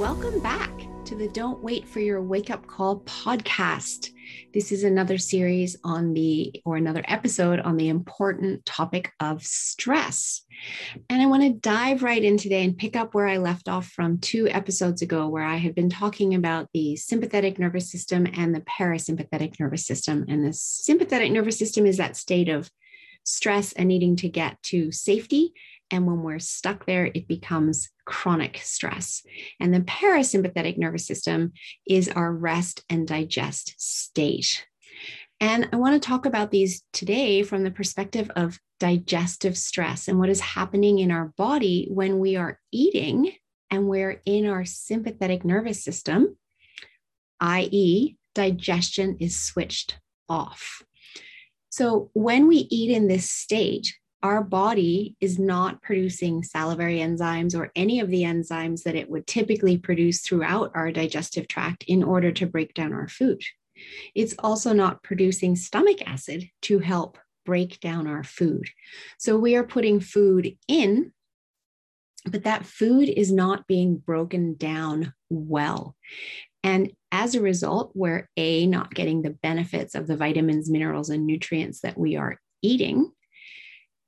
Welcome back to the Don't Wait for Your Wake Up Call podcast. This is another series on the, or another episode on the important topic of stress. And I want to dive right in today and pick up where I left off from two episodes ago, where I had been talking about the sympathetic nervous system and the parasympathetic nervous system. And the sympathetic nervous system is that state of stress and needing to get to safety. And when we're stuck there, it becomes chronic stress. And the parasympathetic nervous system is our rest and digest state. And I want to talk about these today from the perspective of digestive stress and what is happening in our body when we are eating and we're in our sympathetic nervous system, i.e., digestion is switched off. So when we eat in this state, our body is not producing salivary enzymes or any of the enzymes that it would typically produce throughout our digestive tract in order to break down our food. It's also not producing stomach acid to help break down our food. So we are putting food in, but that food is not being broken down well. And as a result, we're A, not getting the benefits of the vitamins, minerals, and nutrients that we are eating.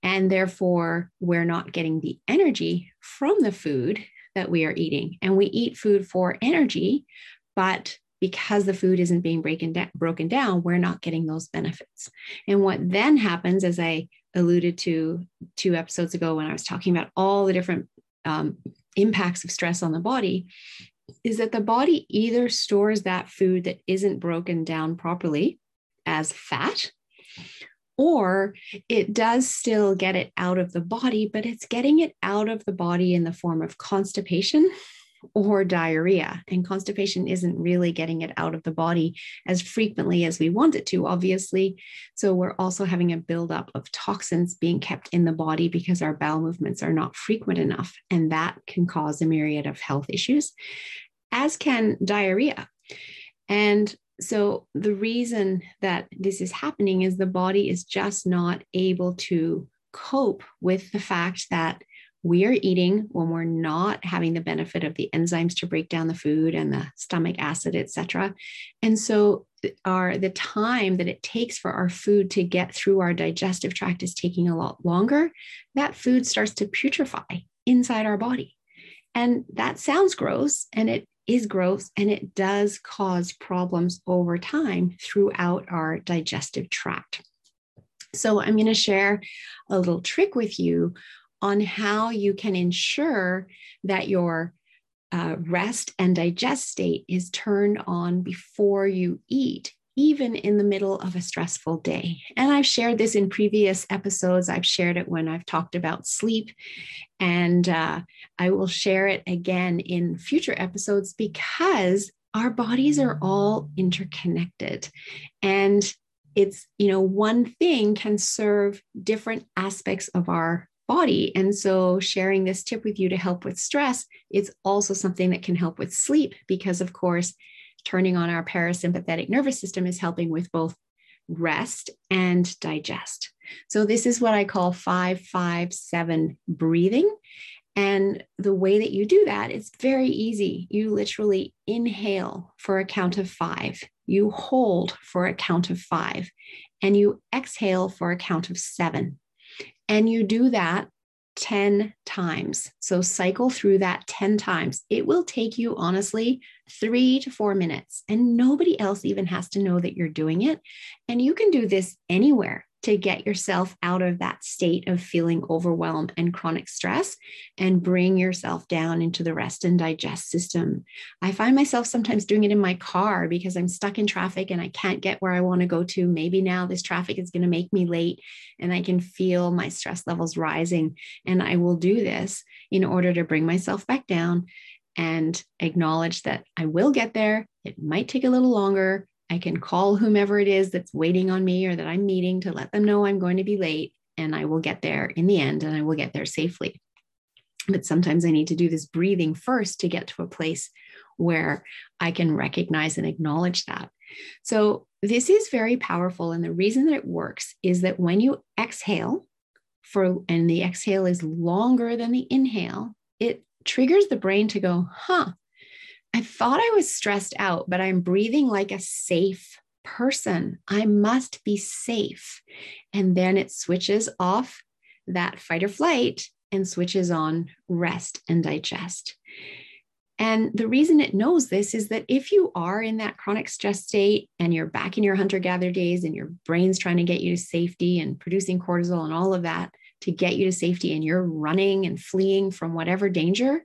And therefore, we're not getting the energy from the food that we are eating. And we eat food for energy, but because the food isn't being broken down, we're not getting those benefits. And what then happens, as I alluded to two episodes ago when I was talking about all the different um, impacts of stress on the body, is that the body either stores that food that isn't broken down properly as fat, or it does still get it out of the body, but it's getting it out of the body in the form of constipation or diarrhea. And constipation isn't really getting it out of the body as frequently as we want it to, obviously. So we're also having a buildup of toxins being kept in the body because our bowel movements are not frequent enough. And that can cause a myriad of health issues, as can diarrhea. And so the reason that this is happening is the body is just not able to cope with the fact that we are eating when we're not having the benefit of the enzymes to break down the food and the stomach acid etc and so our the time that it takes for our food to get through our digestive tract is taking a lot longer. That food starts to putrefy inside our body. And that sounds gross and it is gross and it does cause problems over time throughout our digestive tract. So i'm going to share a little trick with you on how you can ensure that your uh, rest and digest state is turned on before you eat, even in the middle of a stressful day. And I've shared this in previous episodes. I've shared it when I've talked about sleep, and uh, I will share it again in future episodes because our bodies are all interconnected. And it's, you know, one thing can serve different aspects of our body. And so, sharing this tip with you to help with stress, it's also something that can help with sleep because, of course, turning on our parasympathetic nervous system is helping with both rest and digest. So, this is what I call 557 breathing. And the way that you do that is very easy. You literally inhale for a count of five, you hold for a count of five, and you exhale for a count of seven. And you do that 10 times. So cycle through that 10 times. It will take you, honestly, three to four minutes, and nobody else even has to know that you're doing it. And you can do this anywhere to get yourself out of that state of feeling overwhelmed and chronic stress and bring yourself down into the rest and digest system. I find myself sometimes doing it in my car because I'm stuck in traffic and I can't get where I want to go to. Maybe now this traffic is going to make me late and I can feel my stress levels rising. And I will do this in order to bring myself back down and acknowledge that I will get there. It might take a little longer I can call whomever it is that's waiting on me or that I'm meeting to let them know I'm going to be late, and I will get there in the end and I will get there safely. But sometimes I need to do this breathing first to get to a place where I can recognize and acknowledge that. So, this is very powerful. And the reason that it works is that when you exhale, for and the exhale is longer than the inhale, it triggers the brain to go, huh, I thought I was stressed out, but I'm breathing like a safe person. I must be safe. And then it switches off that fight or flight and switches on rest and digest. And the reason it knows this is that if you are in that chronic stress state and you're back in your hunter gatherer days and your brain's trying to get you to safety and producing cortisol and all of that to get you to safety and you're running and fleeing from whatever danger,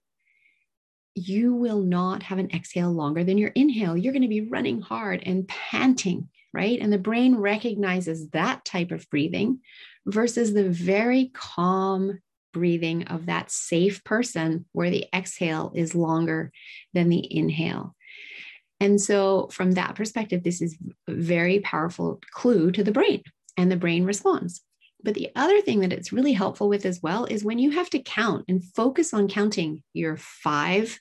you will not have an exhale longer than your inhale. You're going to be running hard and panting, right? And the brain recognizes that type of breathing versus the very calm breathing of that safe person where the exhale is longer than the inhale. And so, from that perspective, this is a very powerful clue to the brain, and the brain responds. But the other thing that it's really helpful with as well is when you have to count and focus on counting your five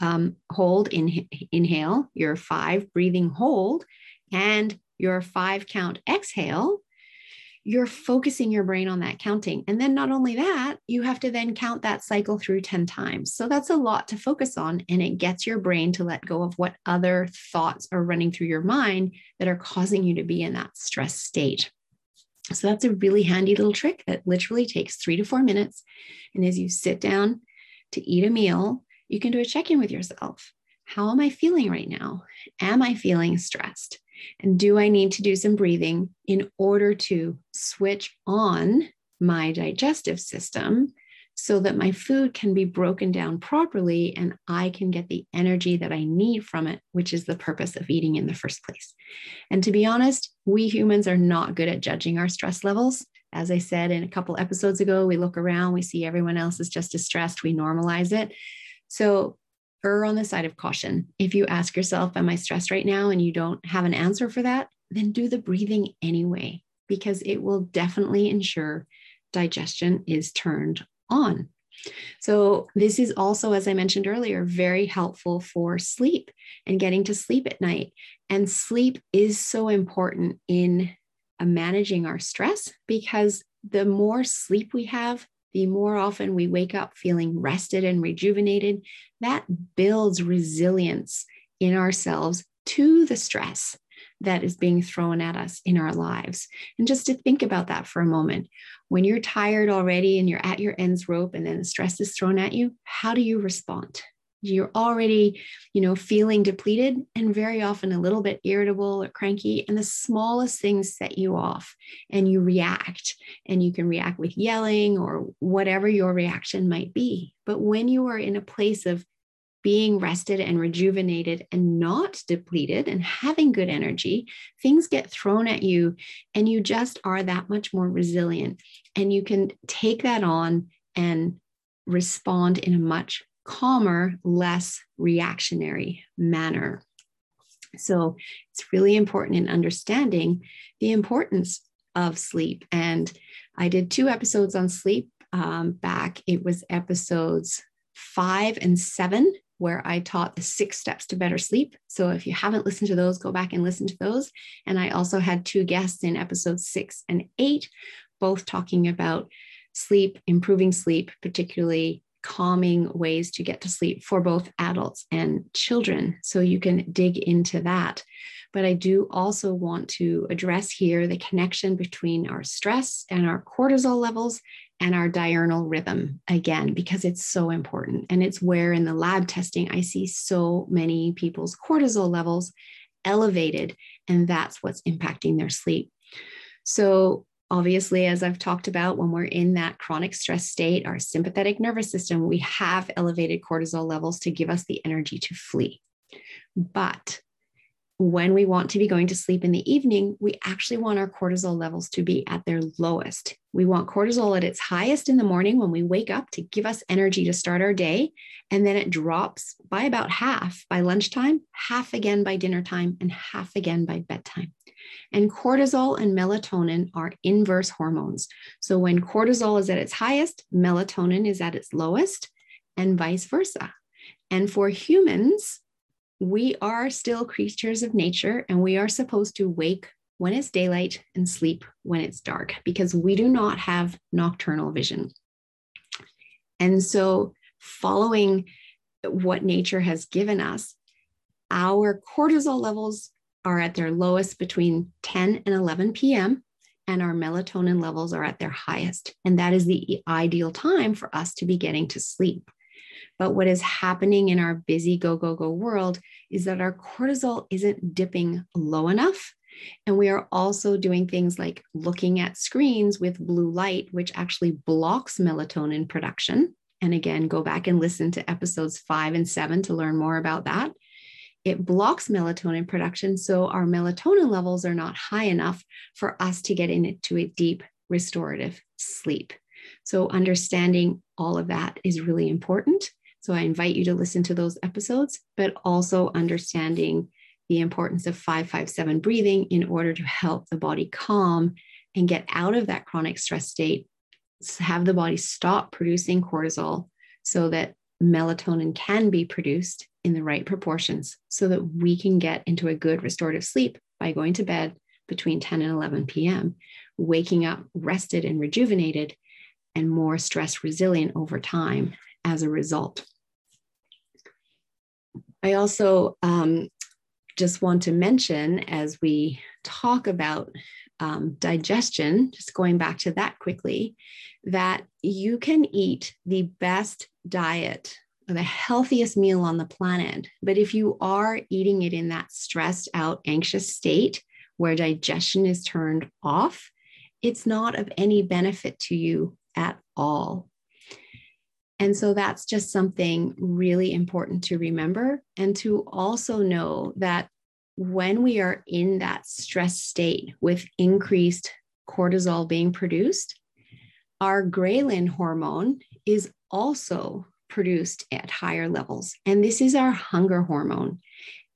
um, hold, in, inhale, your five breathing hold, and your five count exhale, you're focusing your brain on that counting. And then not only that, you have to then count that cycle through 10 times. So that's a lot to focus on. And it gets your brain to let go of what other thoughts are running through your mind that are causing you to be in that stress state. So that's a really handy little trick that literally takes three to four minutes. And as you sit down to eat a meal, you can do a check in with yourself. How am I feeling right now? Am I feeling stressed? And do I need to do some breathing in order to switch on my digestive system so that my food can be broken down properly and I can get the energy that I need from it, which is the purpose of eating in the first place. And to be honest, we humans are not good at judging our stress levels. As I said in a couple episodes ago, we look around, we see everyone else is just as stressed, we normalize it. So err on the side of caution. If you ask yourself, Am I stressed right now? and you don't have an answer for that, then do the breathing anyway, because it will definitely ensure digestion is turned on. So, this is also, as I mentioned earlier, very helpful for sleep and getting to sleep at night. And sleep is so important in uh, managing our stress because the more sleep we have, the more often we wake up feeling rested and rejuvenated, that builds resilience in ourselves to the stress that is being thrown at us in our lives. And just to think about that for a moment, when you're tired already and you're at your ends rope and then the stress is thrown at you, how do you respond? You're already you know feeling depleted and very often a little bit irritable or cranky and the smallest things set you off and you react and you can react with yelling or whatever your reaction might be but when you are in a place of being rested and rejuvenated and not depleted and having good energy, things get thrown at you and you just are that much more resilient. And you can take that on and respond in a much calmer, less reactionary manner. So it's really important in understanding the importance of sleep. And I did two episodes on sleep um, back. It was episodes five and seven, where I taught the six steps to better sleep. So if you haven't listened to those, go back and listen to those. And I also had two guests in episodes six and eight, both talking about sleep, improving sleep, particularly calming ways to get to sleep for both adults and children. So you can dig into that. But I do also want to address here the connection between our stress and our cortisol levels and our diurnal rhythm again, because it's so important. And it's where in the lab testing, I see so many people's cortisol levels elevated, and that's what's impacting their sleep. So, obviously, as I've talked about, when we're in that chronic stress state, our sympathetic nervous system, we have elevated cortisol levels to give us the energy to flee. But when we want to be going to sleep in the evening, we actually want our cortisol levels to be at their lowest. We want cortisol at its highest in the morning when we wake up to give us energy to start our day. And then it drops by about half by lunchtime, half again by dinner time, and half again by bedtime. And cortisol and melatonin are inverse hormones. So when cortisol is at its highest, melatonin is at its lowest, and vice versa. And for humans, we are still creatures of nature and we are supposed to wake when it's daylight and sleep when it's dark because we do not have nocturnal vision. And so, following what nature has given us, our cortisol levels are at their lowest between 10 and 11 p.m., and our melatonin levels are at their highest. And that is the ideal time for us to be getting to sleep. But what is happening in our busy go, go, go world is that our cortisol isn't dipping low enough. And we are also doing things like looking at screens with blue light, which actually blocks melatonin production. And again, go back and listen to episodes five and seven to learn more about that. It blocks melatonin production. So our melatonin levels are not high enough for us to get into a deep restorative sleep. So, understanding all of that is really important. So I invite you to listen to those episodes, but also understanding the importance of 557 breathing in order to help the body calm and get out of that chronic stress state, have the body stop producing cortisol so that melatonin can be produced in the right proportions so that we can get into a good restorative sleep by going to bed between 10 and 11 p.m., waking up rested and rejuvenated and more stress resilient over time as a result. I also um, just want to mention as we talk about um, digestion, just going back to that quickly, that you can eat the best diet, the healthiest meal on the planet. But if you are eating it in that stressed out, anxious state where digestion is turned off, it's not of any benefit to you at all. And so that's just something really important to remember and to also know that when we are in that stress state with increased cortisol being produced, our ghrelin hormone is also produced at higher levels. And this is our hunger hormone.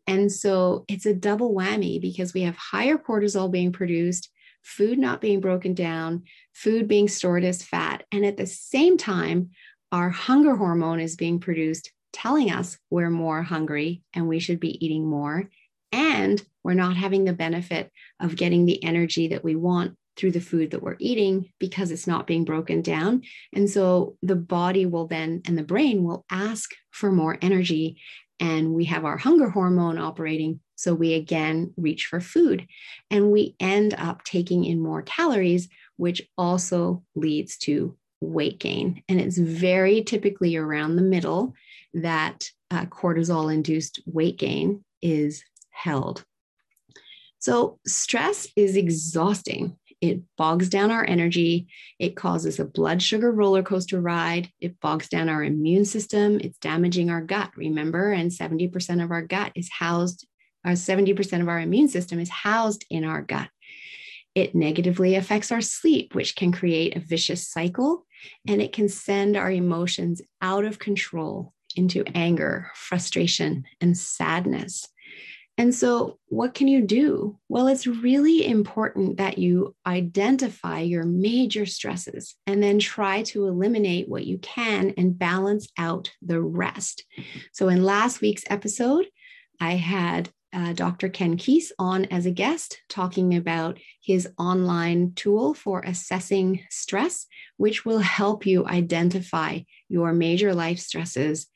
And so it's a double whammy because we have higher cortisol being produced, food not being broken down, food being stored as fat. And at the same time, our hunger hormone is being produced, telling us we're more hungry and we should be eating more. And we're not having the benefit of getting the energy that we want through the food that we're eating because it's not being broken down. And so the body will then, and the brain will ask for more energy. And we have our hunger hormone operating. So we again reach for food and we end up taking in more calories, which also leads to weight gain. And it's very typically around the middle that uh, cortisol induced weight gain is held. So, stress is exhausting. It bogs down our energy. It causes a blood sugar roller coaster ride. It bogs down our immune system. It's damaging our gut, remember? And 70% of our gut is housed, or uh, 70% of our immune system is housed in our gut. It negatively affects our sleep, which can create a vicious cycle, and it can send our emotions out of control into anger, frustration, and sadness. And so, what can you do? Well, it's really important that you identify your major stresses and then try to eliminate what you can and balance out the rest. So, in last week's episode, I had uh, Dr. Ken Keis on as a guest, talking about his online tool for assessing stress, which will help you identify your major life stresses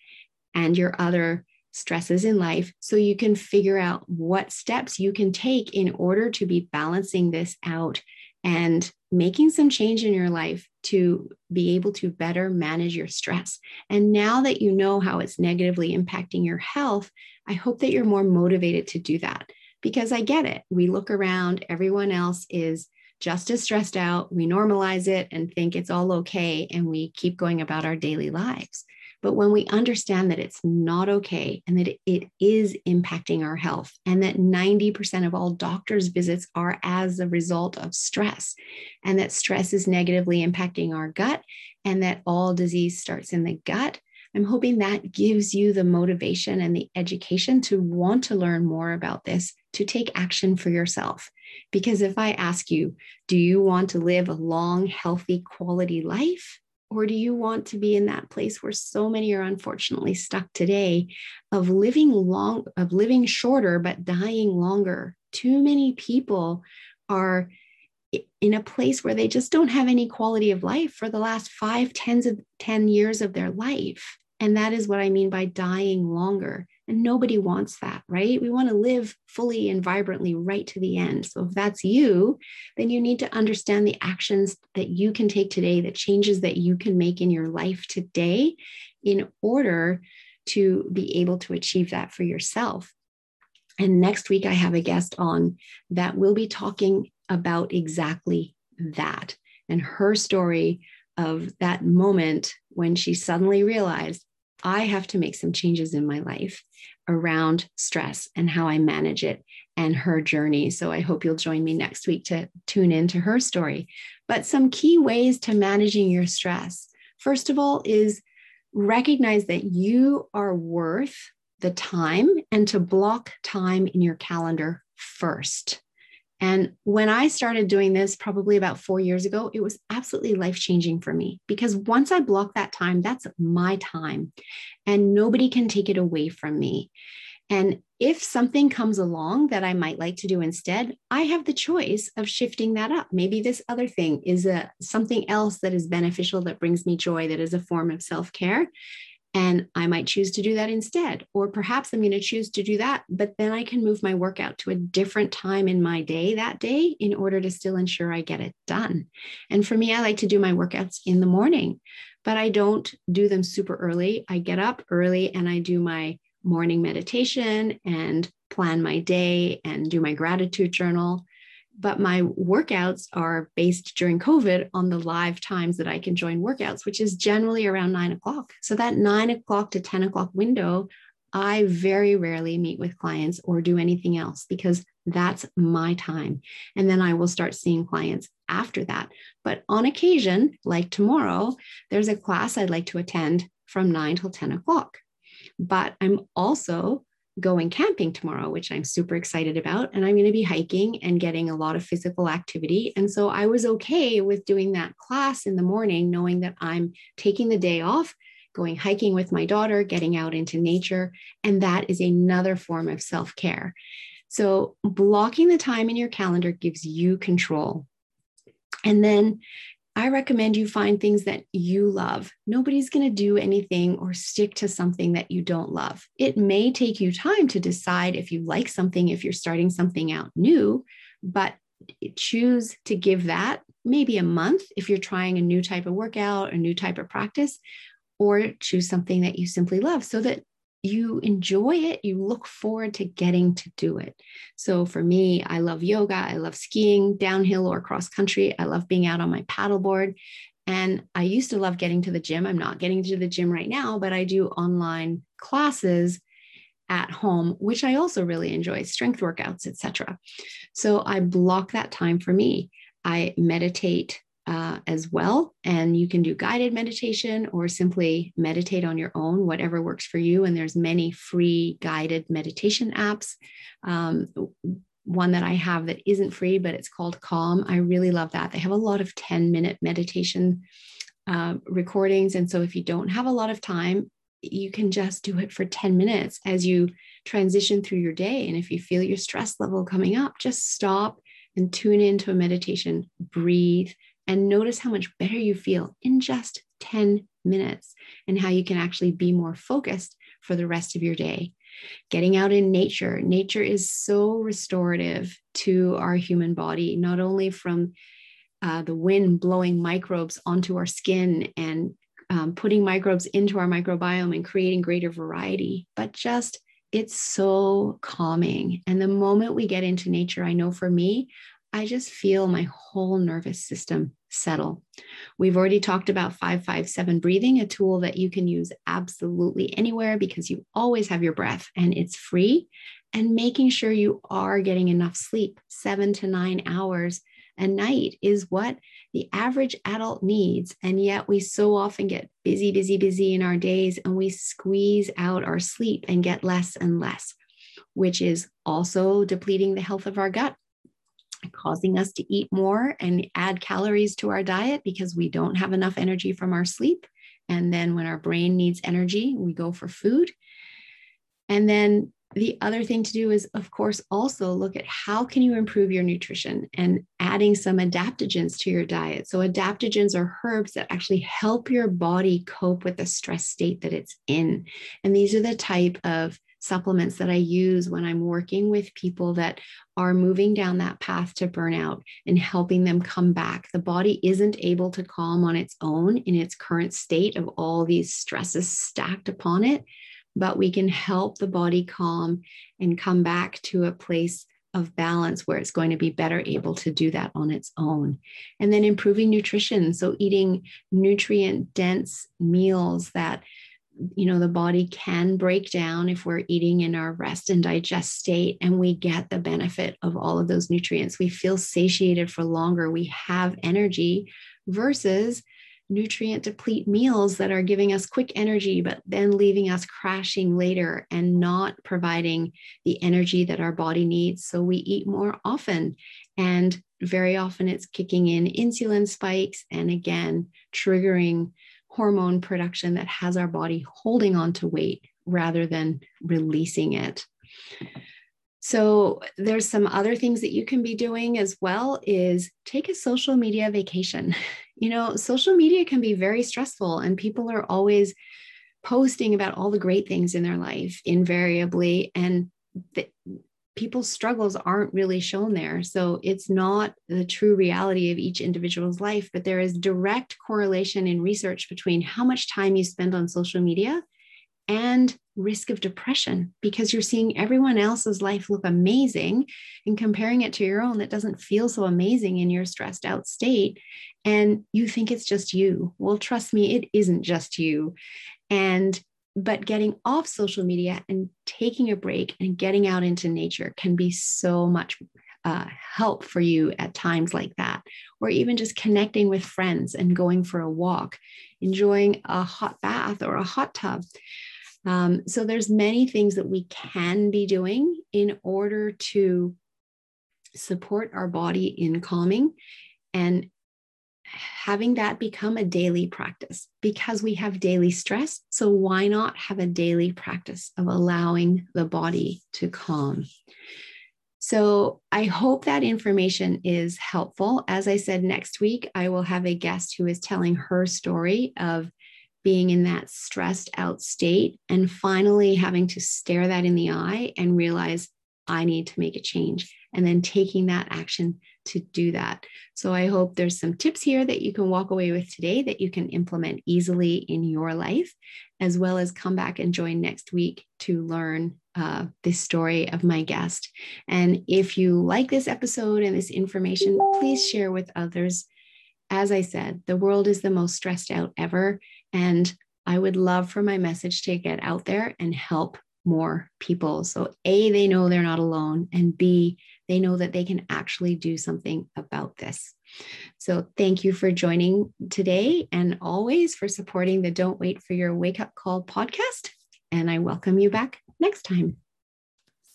and your other stresses in life so you can figure out what steps you can take in order to be balancing this out and making some change in your life to be able to better manage your stress. And now that you know how it's negatively impacting your health, I hope that you're more motivated to do that because I get it. We look around, everyone else is just as stressed out. We normalize it and think it's all okay, and we keep going about our daily lives. But when we understand that it's not okay and that it is impacting our health, and that 90% of all doctors' visits are as a result of stress, and that stress is negatively impacting our gut, and that all disease starts in the gut, I'm hoping that gives you the motivation and the education to want to learn more about this, to take action for yourself. Because if I ask you, do you want to live a long, healthy, quality life? Or do you want to be in that place where so many are unfortunately stuck today of living long, of living shorter, but dying longer? Too many people are in a place where they just don't have any quality of life for the last five, tens of 10 years of their life. And that is what I mean by dying longer. And nobody wants that, right? We want to live fully and vibrantly right to the end. So if that's you, then you need to understand the actions that you can take today, the changes that you can make in your life today in order to be able to achieve that for yourself. And next week, I have a guest on that will be talking about exactly that and her story of that moment when she suddenly realized I have to make some changes in my life around stress and how I manage it and her journey. So I hope you'll join me next week to tune into her story. But some key ways to managing your stress. First of all, is recognize that you are worth the time and to block time in your calendar first. And when I started doing this, probably about four years ago, it was absolutely life changing for me because once I block that time, that's my time and nobody can take it away from me. And if something comes along that I might like to do instead, I have the choice of shifting that up. Maybe this other thing is a something else that is beneficial that brings me joy that is a form of self-care and I might choose to do that instead. Or perhaps I'm going to choose to do that, but then I can move my workout to a different time in my day that day in order to still ensure I get it done. And for me, I like to do my workouts in the morning, but I don't do them super early. I get up early and I do my morning meditation and plan my day and do my gratitude journal but my workouts are based during COVID on the live times that I can join workouts, which is generally around nine o'clock. So that nine o'clock to 10 o'clock window, I very rarely meet with clients or do anything else because that's my time. And then I will start seeing clients after that. But on occasion, like tomorrow, there's a class I'd like to attend from nine till 10 o'clock. But I'm also going camping tomorrow, which I'm super excited about. And I'm going to be hiking and getting a lot of physical activity. And so I was okay with doing that class in the morning, knowing that I'm taking the day off, going hiking with my daughter, getting out into nature. And that is another form of self care. So blocking the time in your calendar gives you control. And then I recommend you find things that you love. Nobody's going to do anything or stick to something that you don't love. It may take you time to decide if you like something, if you're starting something out new, but choose to give that maybe a month if you're trying a new type of workout, a new type of practice, or choose something that you simply love so that you enjoy it, you look forward to getting to do it. So for me, I love yoga, I love skiing downhill or cross country. I love being out on my paddleboard. And I used to love getting to the gym. I'm not getting to the gym right now, but I do online classes at home, which I also really enjoy, strength workouts, etc. So I block that time for me. I meditate uh, as well. And you can do guided meditation or simply meditate on your own, whatever works for you. And there's many free guided meditation apps. Um, one that I have that isn't free, but it's called Calm. I really love that. They have a lot of 10 minute meditation uh, recordings. And so if you don't have a lot of time, you can just do it for 10 minutes as you transition through your day. And if you feel your stress level coming up, just stop and tune into a meditation, breathe, and notice how much better you feel in just 10 minutes and how you can actually be more focused for the rest of your day. Getting out in nature, nature is so restorative to our human body, not only from uh, the wind blowing microbes onto our skin and um, putting microbes into our microbiome and creating greater variety, but just it's so calming. And the moment we get into nature, I know for me, I just feel my whole nervous system settle. We've already talked about 557 breathing, a tool that you can use absolutely anywhere because you always have your breath and it's free. And making sure you are getting enough sleep, seven to nine hours a night, is what the average adult needs. And yet we so often get busy, busy, busy in our days and we squeeze out our sleep and get less and less, which is also depleting the health of our gut causing us to eat more and add calories to our diet because we don't have enough energy from our sleep. And then when our brain needs energy, we go for food. And then the other thing to do is of course also look at how can you improve your nutrition and adding some adaptogens to your diet so adaptogens are herbs that actually help your body cope with the stress state that it's in and these are the type of supplements that I use when I'm working with people that are moving down that path to burnout and helping them come back. The body isn't able to calm on its own in its current state of all these stresses stacked upon it, but we can help the body calm and come back to a place of balance where it's going to be better able to do that on its own. And then improving nutrition. So, eating nutrient dense meals that you know the body can break down if we're eating in our rest and digest state and we get the benefit of all of those nutrients. We feel satiated for longer. We have energy versus nutrient deplete meals that are giving us quick energy but then leaving us crashing later and not providing the energy that our body needs. So we eat more often and very often it's kicking in insulin spikes and again triggering hormone production that has our body holding on to weight rather than releasing it. So there's some other things that you can be doing as well is take a social media vacation. You know, social media can be very stressful and people are always posting about all the great things in their life invariably and people's struggles aren't really shown there. So it's not the true reality of each individual's life, but there is direct correlation in research between how much time you spend on social media and risk of depression because you're seeing everyone else's life look amazing and comparing it to your own that doesn't feel so amazing in your stressed out state. And you think it's just you. Well trust me it isn't just you. And but getting off social media and taking a break and getting out into nature can be so much uh, help for you at times like that, or even just connecting with friends and going for a walk, enjoying a hot bath or a hot tub. Um, so there's many things that we can be doing in order to support our body in calming and having that become a daily practice because we have daily stress. So, why not have a daily practice of allowing the body to calm? So, I hope that information is helpful. As I said, next week, I will have a guest who is telling her story of being in that stressed out state and finally having to stare that in the eye and realize I need to make a change and then taking that action to do that. So I hope there's some tips here that you can walk away with today that you can implement easily in your life, as well as come back and join next week to learn uh, this story of my guest. And if you like this episode and this information, please share with others. As I said, the world is the most stressed out ever. And I would love for my message to get out there and help more people. So, A, they know they're not alone, and B, they know that they can actually do something about this. So, thank you for joining today and always for supporting the Don't Wait for Your Wake Up Call podcast. And I welcome you back next time.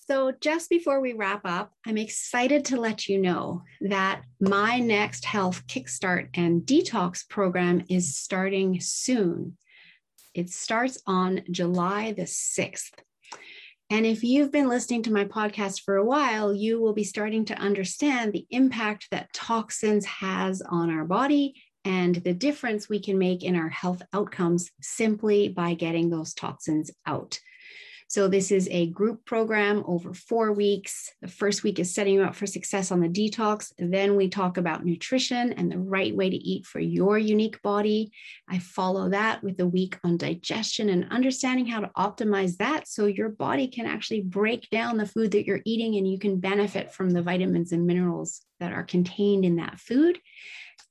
So, just before we wrap up, I'm excited to let you know that my next health kickstart and detox program is starting soon. It starts on July the 6th. And if you've been listening to my podcast for a while, you will be starting to understand the impact that toxins has on our body and the difference we can make in our health outcomes simply by getting those toxins out. So, this is a group program over four weeks. The first week is setting you up for success on the detox. Then we talk about nutrition and the right way to eat for your unique body. I follow that with a week on digestion and understanding how to optimize that so your body can actually break down the food that you're eating and you can benefit from the vitamins and minerals that are contained in that food.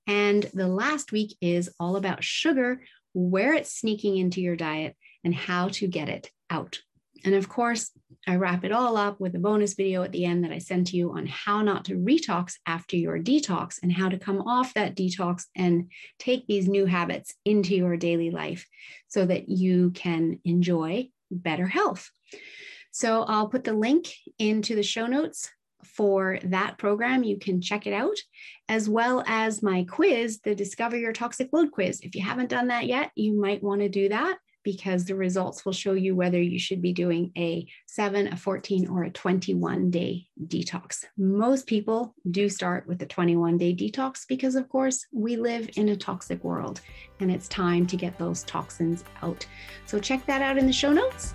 And the last week is all about sugar, where it's sneaking into your diet, and how to get it out. And of course, I wrap it all up with a bonus video at the end that I sent to you on how not to retox after your detox and how to come off that detox and take these new habits into your daily life so that you can enjoy better health. So I'll put the link into the show notes for that program. You can check it out, as well as my quiz, the Discover Your Toxic Load quiz. If you haven't done that yet, you might want to do that because the results will show you whether you should be doing a 7, a 14, or a 21 day detox. Most people do start with a 21 day detox because, of course, we live in a toxic world and it's time to get those toxins out. So, check that out in the show notes.